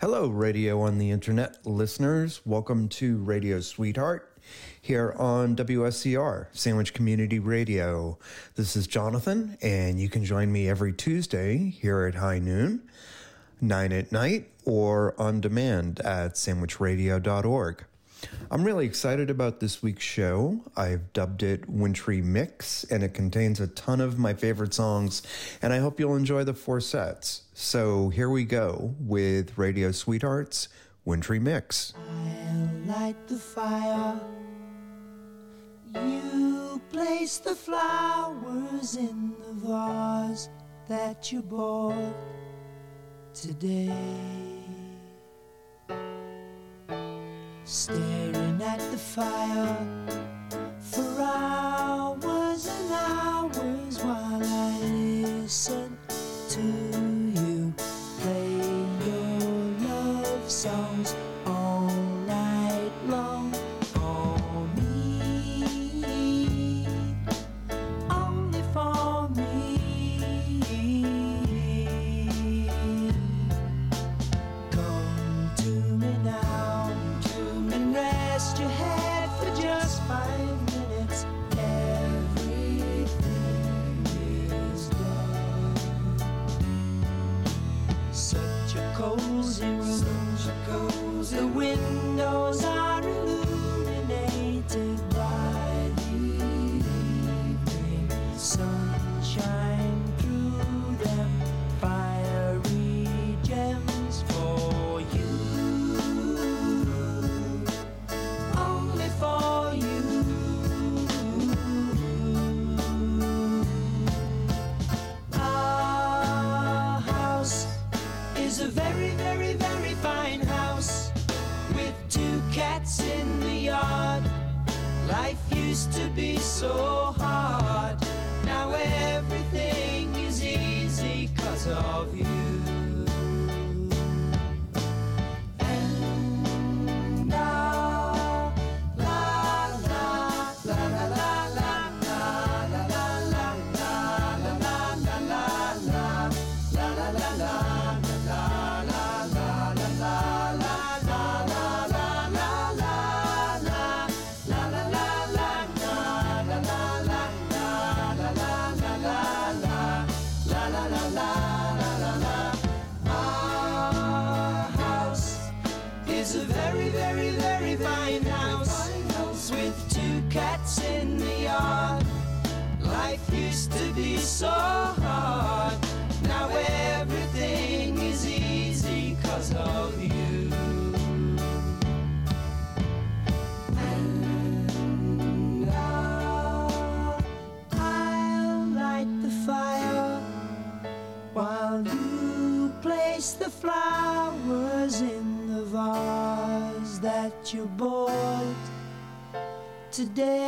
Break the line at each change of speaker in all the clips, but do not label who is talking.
Hello, radio on the internet listeners. Welcome to Radio Sweetheart here on WSCR, Sandwich Community Radio. This is Jonathan, and you can join me every Tuesday here at high noon, 9 at night, or on demand at sandwichradio.org. I'm really excited about this week's show. I've dubbed it Wintry Mix, and it contains a ton of my favorite songs, and I hope you'll enjoy the four sets. So here we go with Radio Sweethearts Wintry Mix.
I'll light the fire. You place the flowers in the vase that you bought today. Staring at the fire. For hours and hours while I listen to so hard. Now everything is easy cause of you. Today.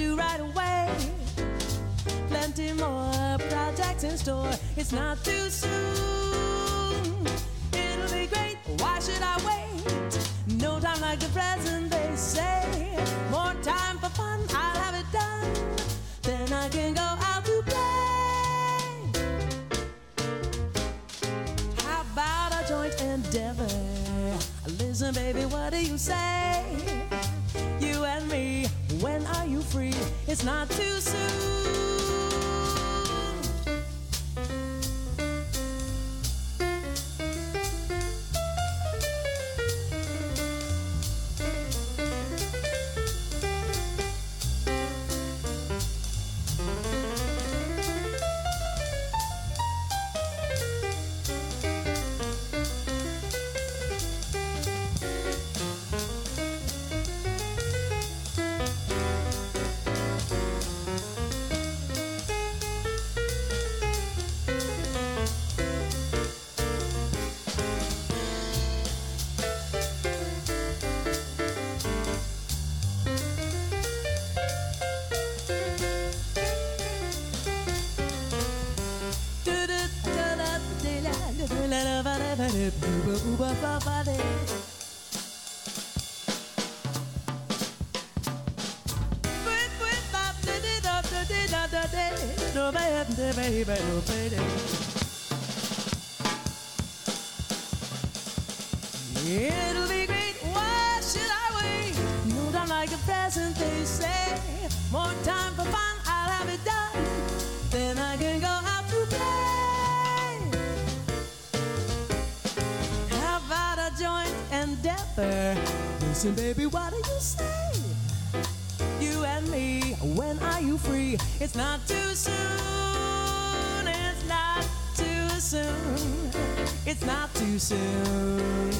Do right away. Plenty more projects in store. It's not too soon. It'll be great. Why should I wait? No time like the present, It'll be great. Why should I wait? No time like the present, they say. More time for fun, I'll have it done. Then I can go out to play. How about a joint endeavor? Listen, baby, what do you say? You and me, when are you free? It's not too soon. It's not too soon. It's not too soon.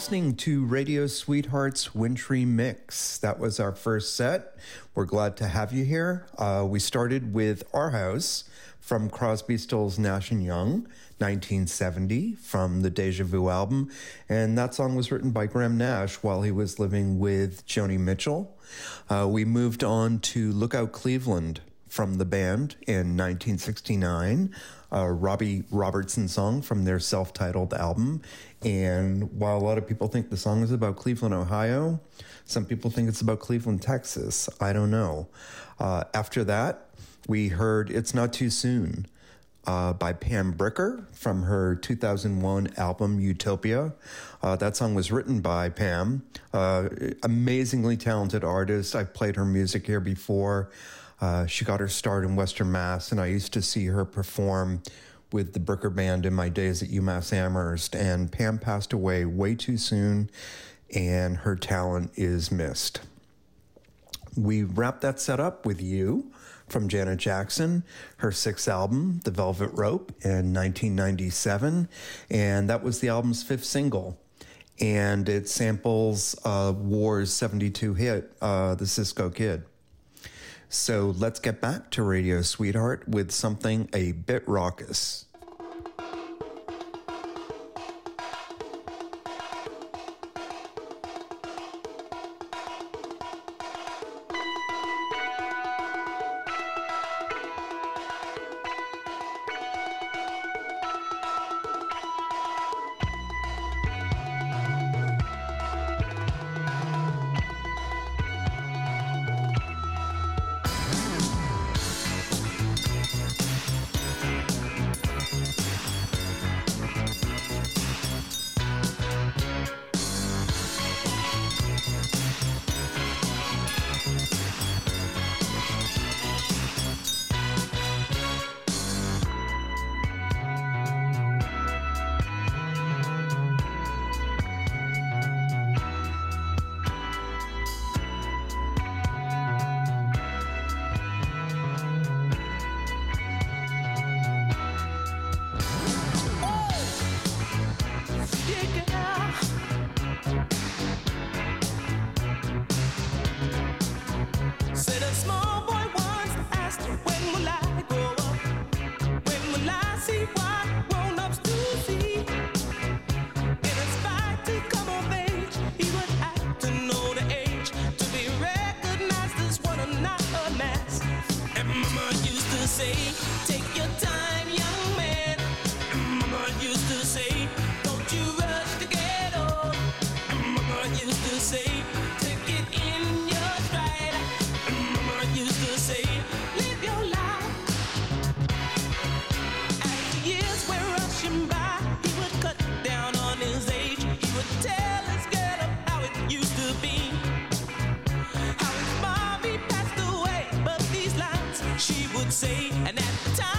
Listening to Radio Sweethearts Wintry Mix. That was our first set. We're glad to have you here. Uh, we started with Our House from Crosby, Stills, Nash and Young, 1970, from the Deja Vu album. And that song was written by Graham Nash while he was living with Joni Mitchell. Uh, we moved on to Lookout Cleveland from the band in 1969, a Robbie Robertson song from their self titled album. And while a lot of people think the song is about Cleveland, Ohio, some people think it's about Cleveland, Texas. I don't know. Uh, after that, we heard It's Not Too Soon uh, by Pam Bricker from her 2001 album Utopia. Uh, that song was written by Pam, uh, amazingly talented artist. I've played her music here before. Uh, she got her start in Western Mass, and I used to see her perform with the Bricker Band in my days at UMass Amherst. And Pam passed away way too soon, and her talent is missed. We wrap that set up with you from Janet Jackson, her sixth album, The Velvet Rope, in 1997. And that was the album's fifth single. And it samples uh, War's 72 hit, uh, The Cisco Kid. So let's get back to Radio Sweetheart with something a bit raucous.
Say, and at the time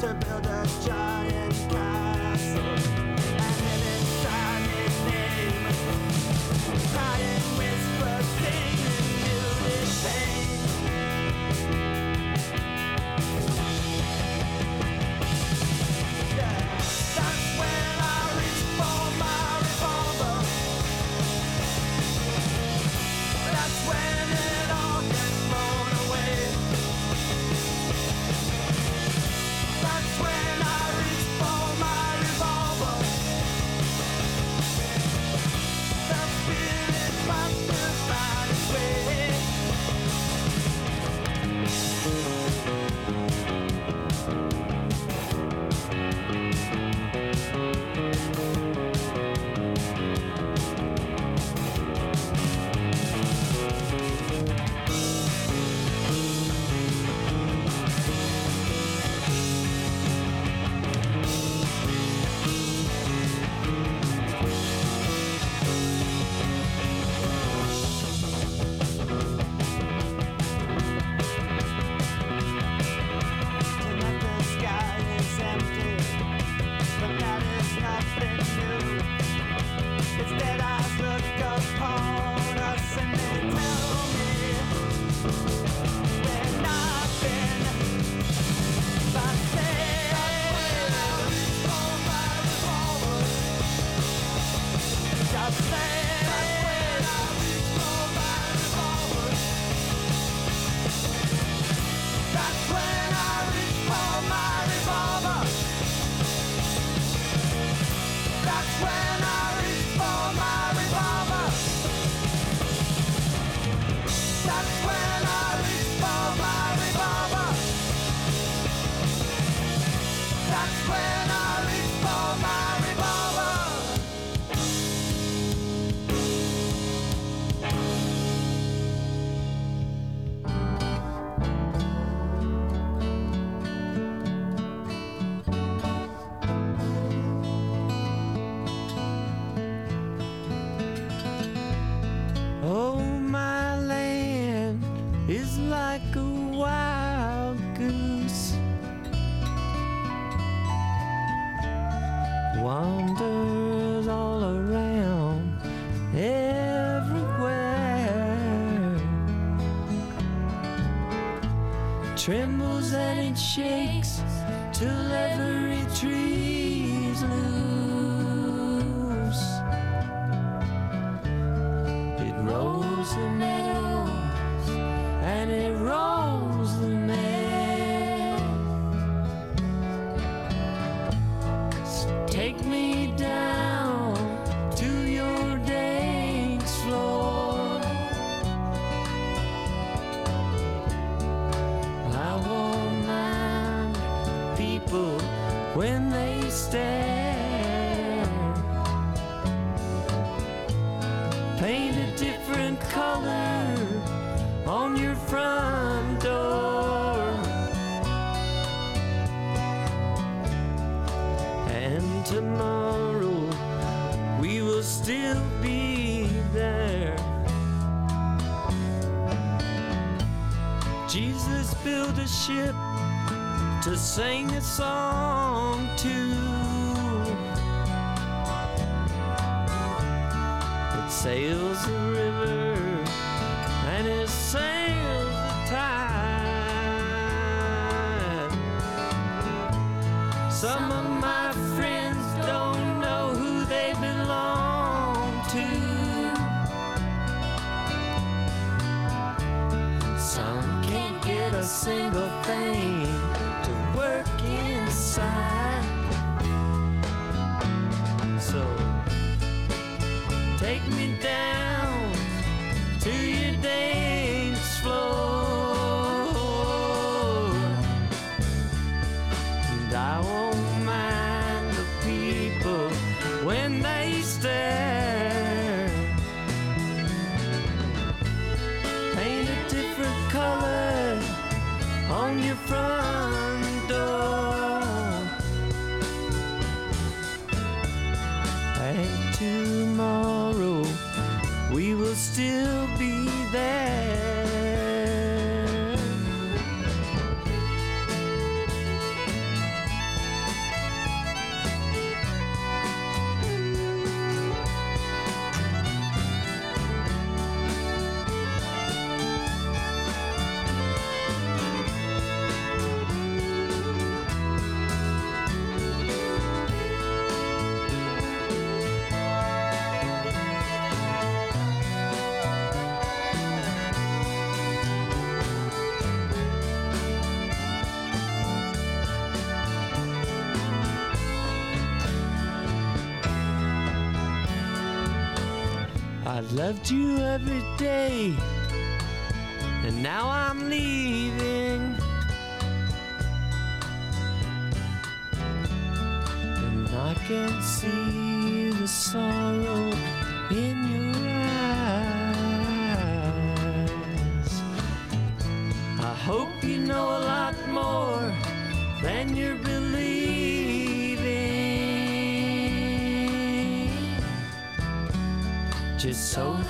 to
build a giant castle
grows and it shakes till every tree is loose. sails the river and it sails the tide. Some of my friends don't know who they belong to. Some can't get a single thing to work inside. So Take me down to your dance.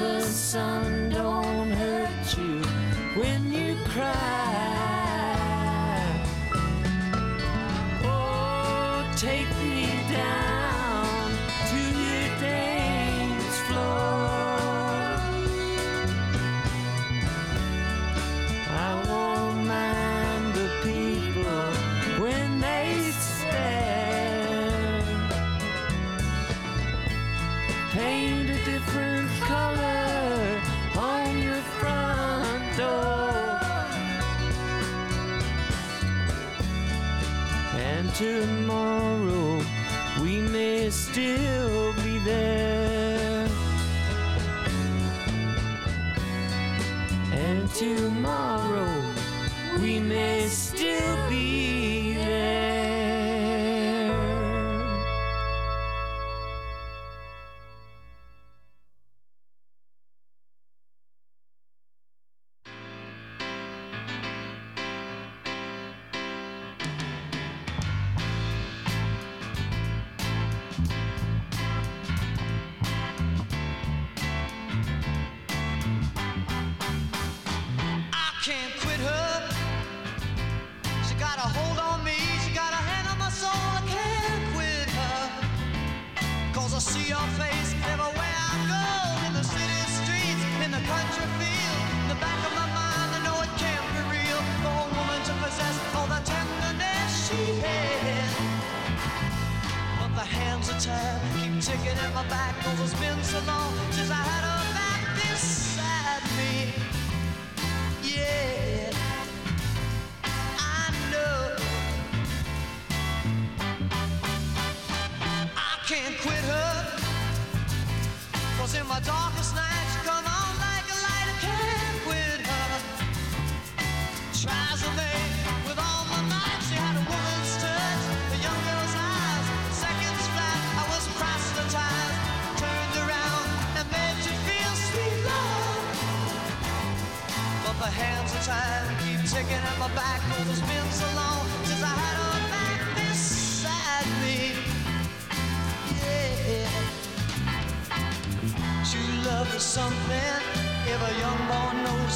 the sun.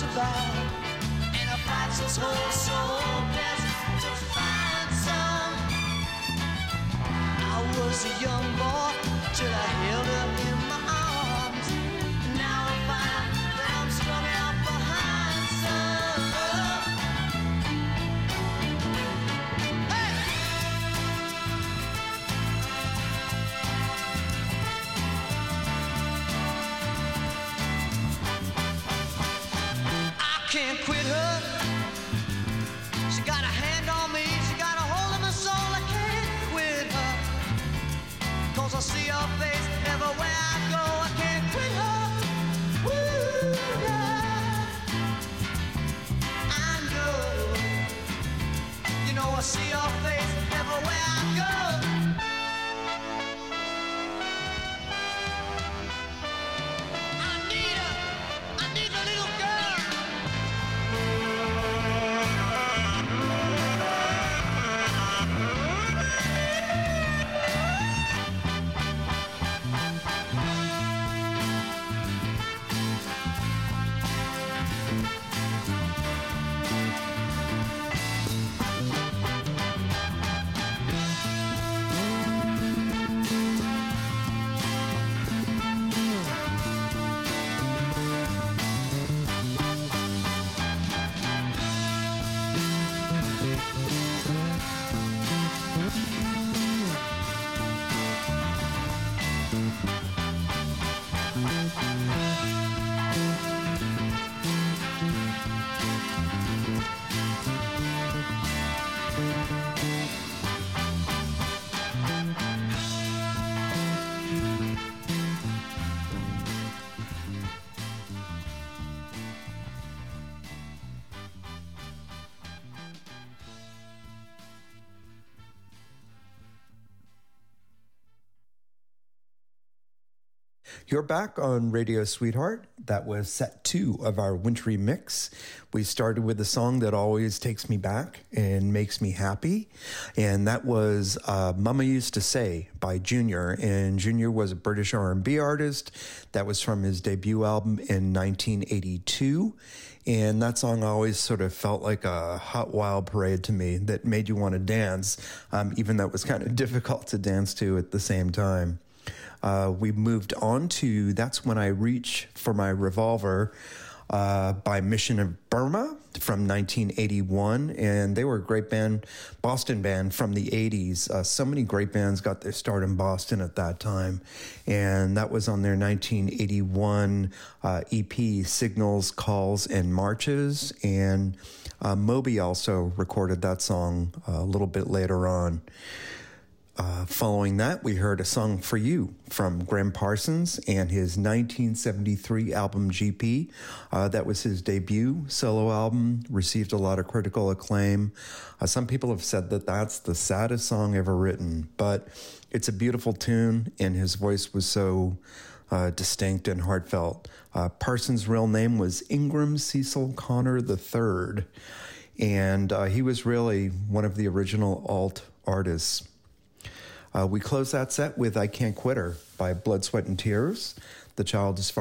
About. And fights his whole soul best to find some. I was a young boy her face
You're back on Radio Sweetheart. That was set two of our wintry mix. We started with a song that always takes me back and makes me happy, and that was uh, "Mama Used to Say" by Junior. And Junior was a British R&B artist. That was from his debut album in 1982. And that song always sort of felt like a hot wild parade to me that made you want to dance, um, even though it was kind of difficult to dance to at the same time. Uh, we moved on to That's When I Reach for My Revolver uh, by Mission of Burma from 1981. And they were a great band, Boston band from the 80s. Uh, so many great bands got their start in Boston at that time. And that was on their 1981 uh, EP, Signals, Calls, and Marches. And uh, Moby also recorded that song uh, a little bit later on. Uh, following that, we heard a song for you from Gram Parsons and his 1973 album GP. Uh, that was his debut solo album, received a lot of critical acclaim. Uh, some people have said that that's the saddest song ever written, but it's a beautiful tune, and his voice was so uh, distinct and heartfelt. Uh, Parsons' real name was Ingram Cecil Connor III, and he was really one of the original alt artists. Uh, we close that set with I Can't Quit Her by Blood, Sweat, and Tears. The Child is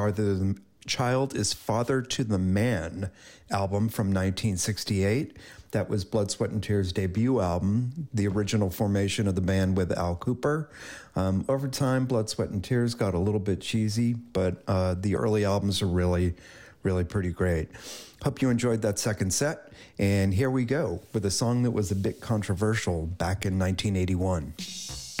Child is Father to the Man album from 1968. That was Blood, Sweat, and Tears' debut album, the original formation of the band with Al Kooper. Um, over time, Blood, Sweat, and Tears got a little bit cheesy, but uh, the early albums are really, really pretty great. Hope you enjoyed that second set. And here we go with a song that was a bit controversial back in 1981.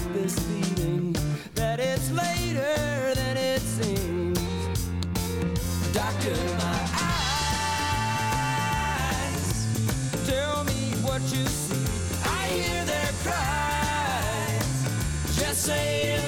got this feeling that it's later than it seems. Doctor, my eyes, tell me what you see. I hear their cries. Just say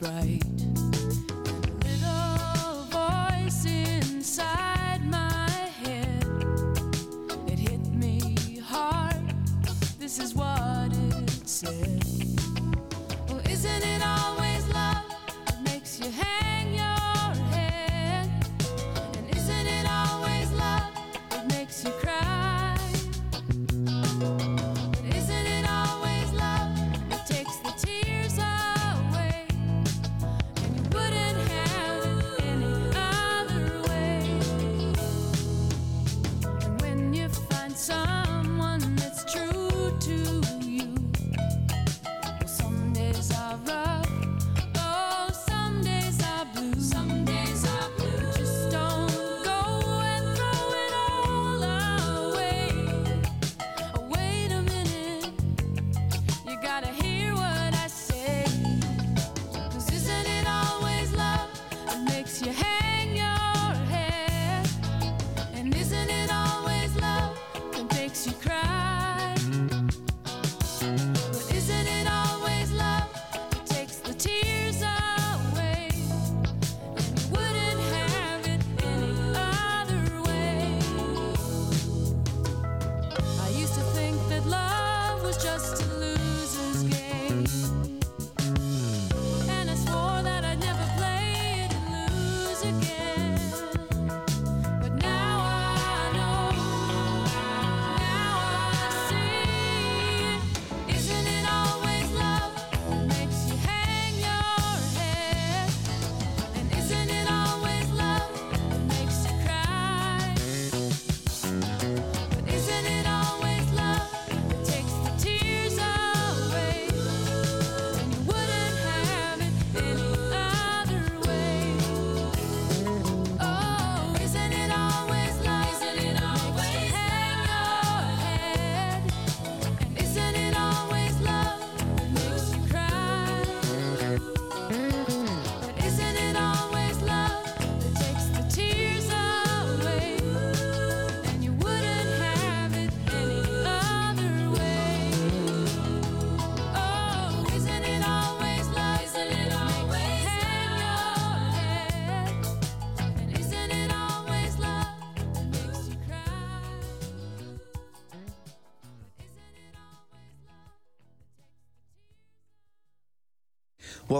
bright.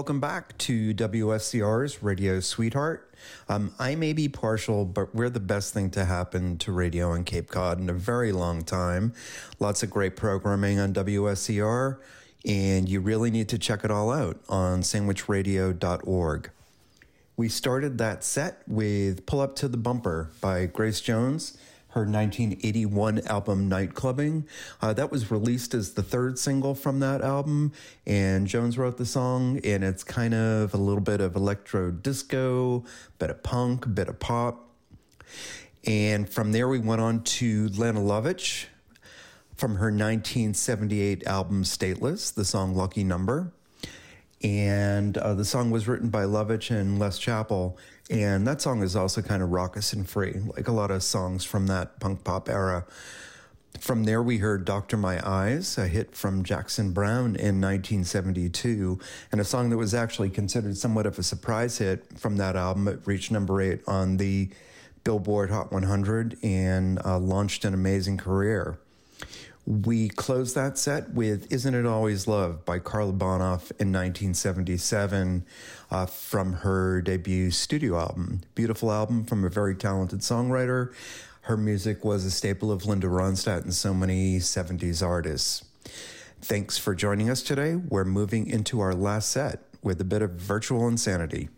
Welcome back to WSCR's Radio Sweetheart. Um, I may be partial, but we're the best thing to happen to radio in Cape Cod in a very long time. Lots of great programming on WSCR, and you really need to check it all out on sandwichradio.org. We started that set with Pull Up to the Bumper by Grace Jones her 1981 album Nightclubbing. Uh, that was released as the third single from that album, and Jones wrote the song, and it's kind of a little bit of electro disco, bit of punk, bit of pop. And from there, we went on to Lene Lovich from her 1978 album Stateless, the song Lucky Number. And uh, the song was written by Lovich and Les Chappell and that song is also kind of raucous and free, like a lot of songs from that punk pop era. From there, we heard Doctor My Eyes, a hit from Jackson Browne in 1972, and a song that was actually considered somewhat of a surprise hit from that album. It reached number eight on the Billboard Hot 100 and uh, launched an amazing career. We closed that set with Isn't It Always Love by Karla Bonoff in 1977 uh, from her debut studio album. Beautiful album from a very talented songwriter. Her music was a staple of Linda Ronstadt and so many 70s artists. Thanks for joining us today. We're moving into our last set with a bit of virtual insanity.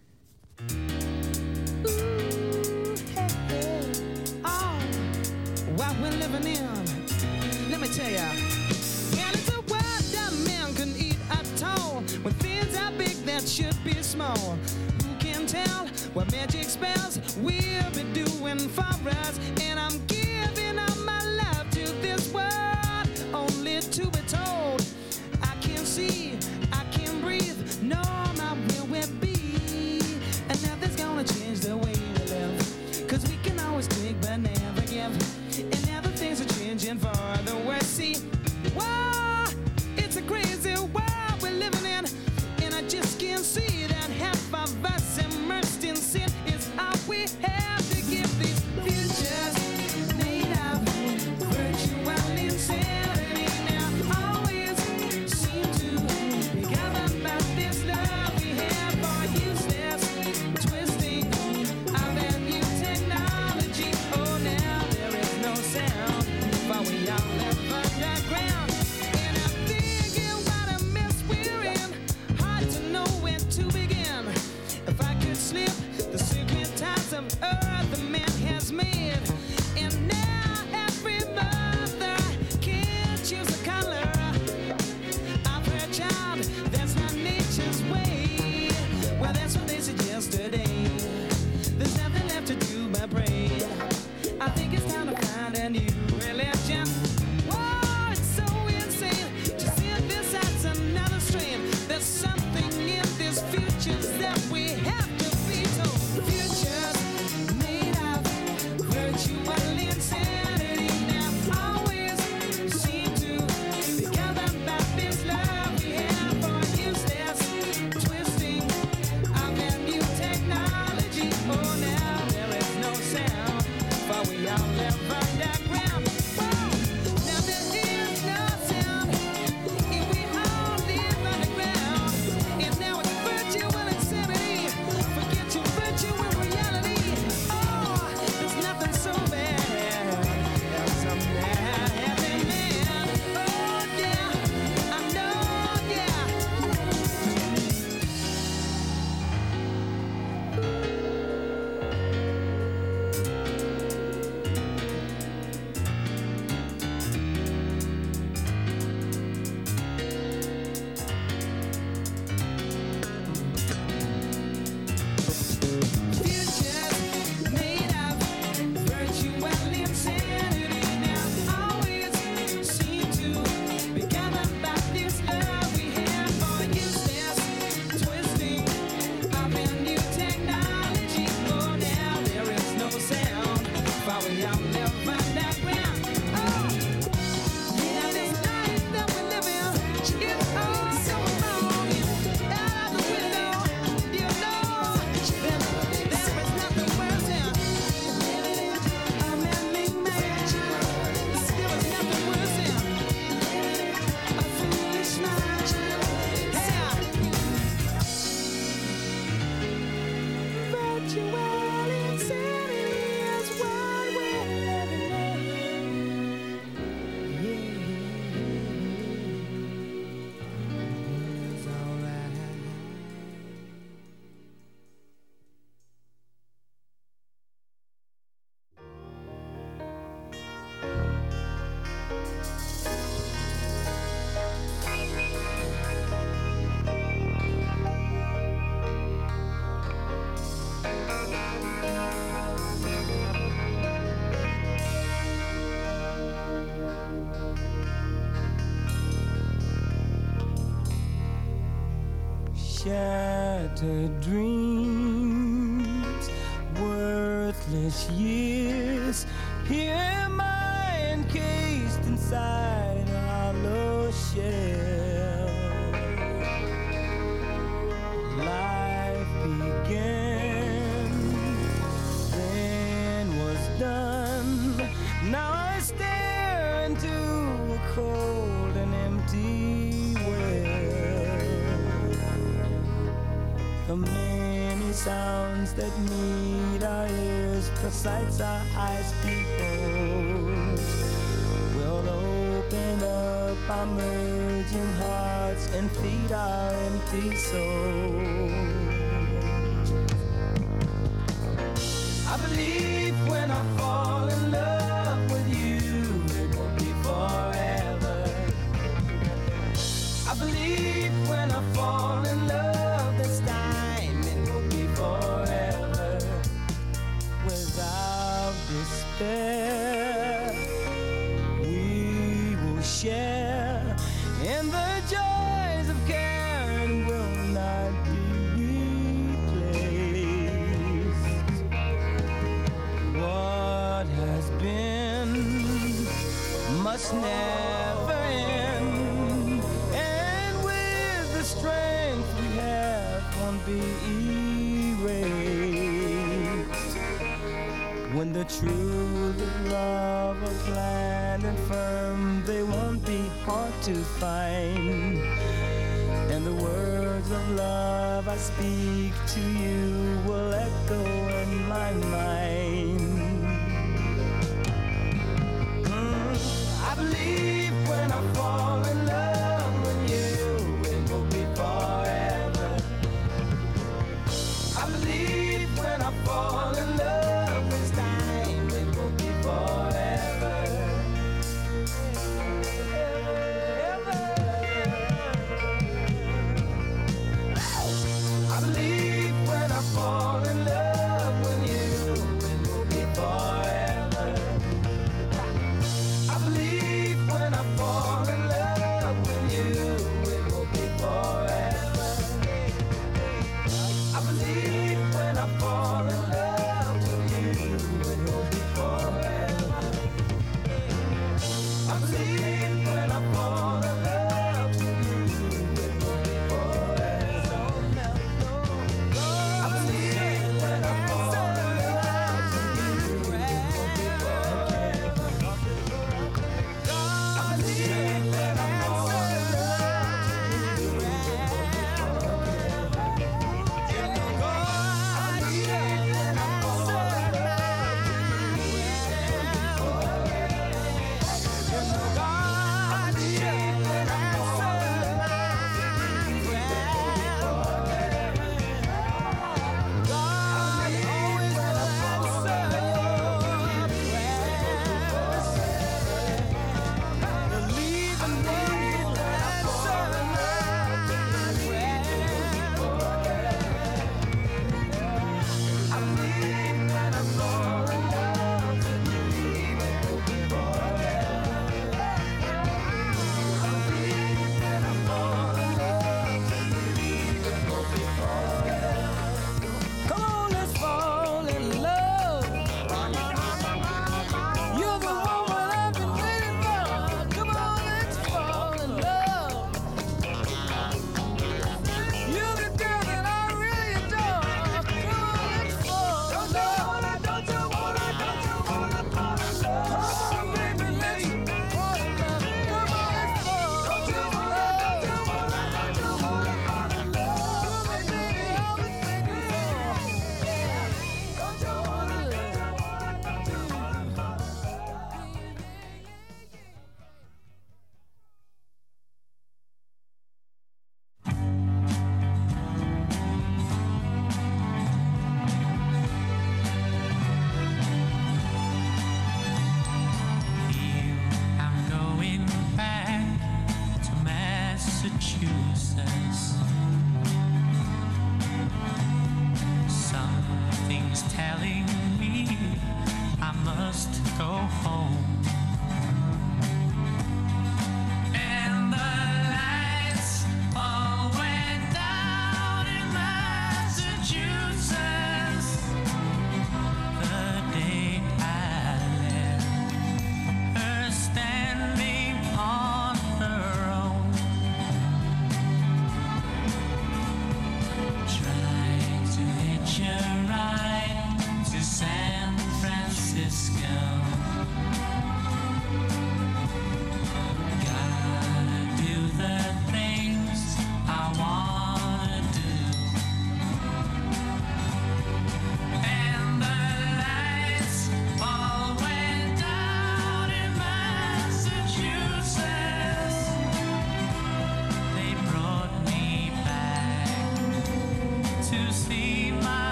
Small. Who can tell what magic spells we'll be doing for us? And I'm giving up my love to this world, only to be told. I can see, I can breathe, no, my will will be. And nothing's gonna change the way we live. Cause we can always take but never give. And now the things are changing for man
shattered dreams, worthless years. Here am I encased inside a hollow shell. sounds that meet our ears, the sights our eyes behold. We'll open up our merging hearts and feed our empty souls. to find. And the words of love I speak to you will echo in my mind.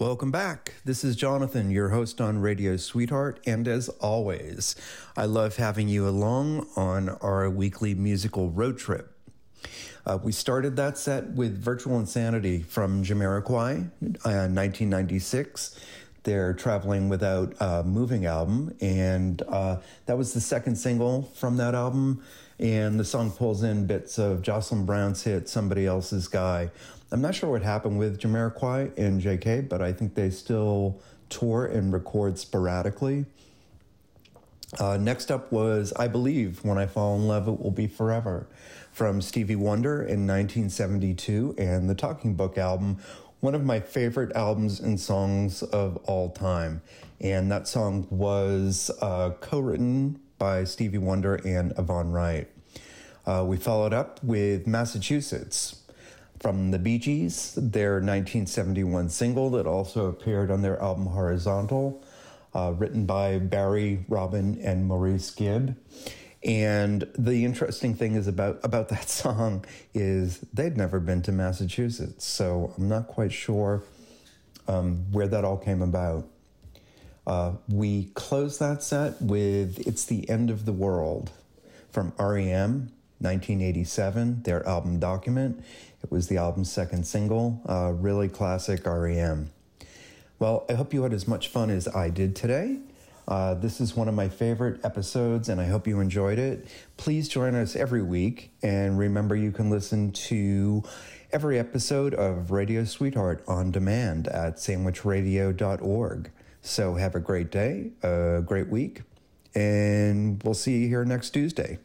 Welcome back. This is Jonathan, your host on Radio Sweetheart, and as always, I love having you along on our weekly musical road trip. Uh, we started that set with Virtual Insanity from Jamiroquai, uh, 1996. Their Traveling Without uh, Moving album, and uh, that was the second single from that album. And the song pulls in bits of Jocelyn Brown's hit "Somebody Else's Guy." I'm not sure what happened with Jamiroquai and JK, but I think they still tour and record sporadically. Uh, next up was I Believe When I Fall in Love It Will Be Forever from Stevie Wonder in 1972 and the Talking Book album, one of my favorite albums and songs of all time. And that song was uh, co written by Stevie Wonder and Yvonne Wright. Uh, we followed up with Massachusetts from the Bee Gees, their 1971 single that also appeared on their album Horizontal, uh, written by Barry, Robin, and Maurice Gibb. And the interesting thing is about about that song is they'd never been to Massachusetts, so I'm not quite sure um, where that all came about. Uh, we close that set with "It's the End of the World" from REM, 1987, their album Document. It was the album's second single, uh, really classic REM. Well, I hope you had as much fun as I did today. Uh, this is one of my favorite episodes, and I hope you enjoyed it. Please join us every week, and remember you can listen to every episode of Radio Sweetheart on demand at sandwichradio.org. So have a great day, a great week, and we'll see you here next Tuesday.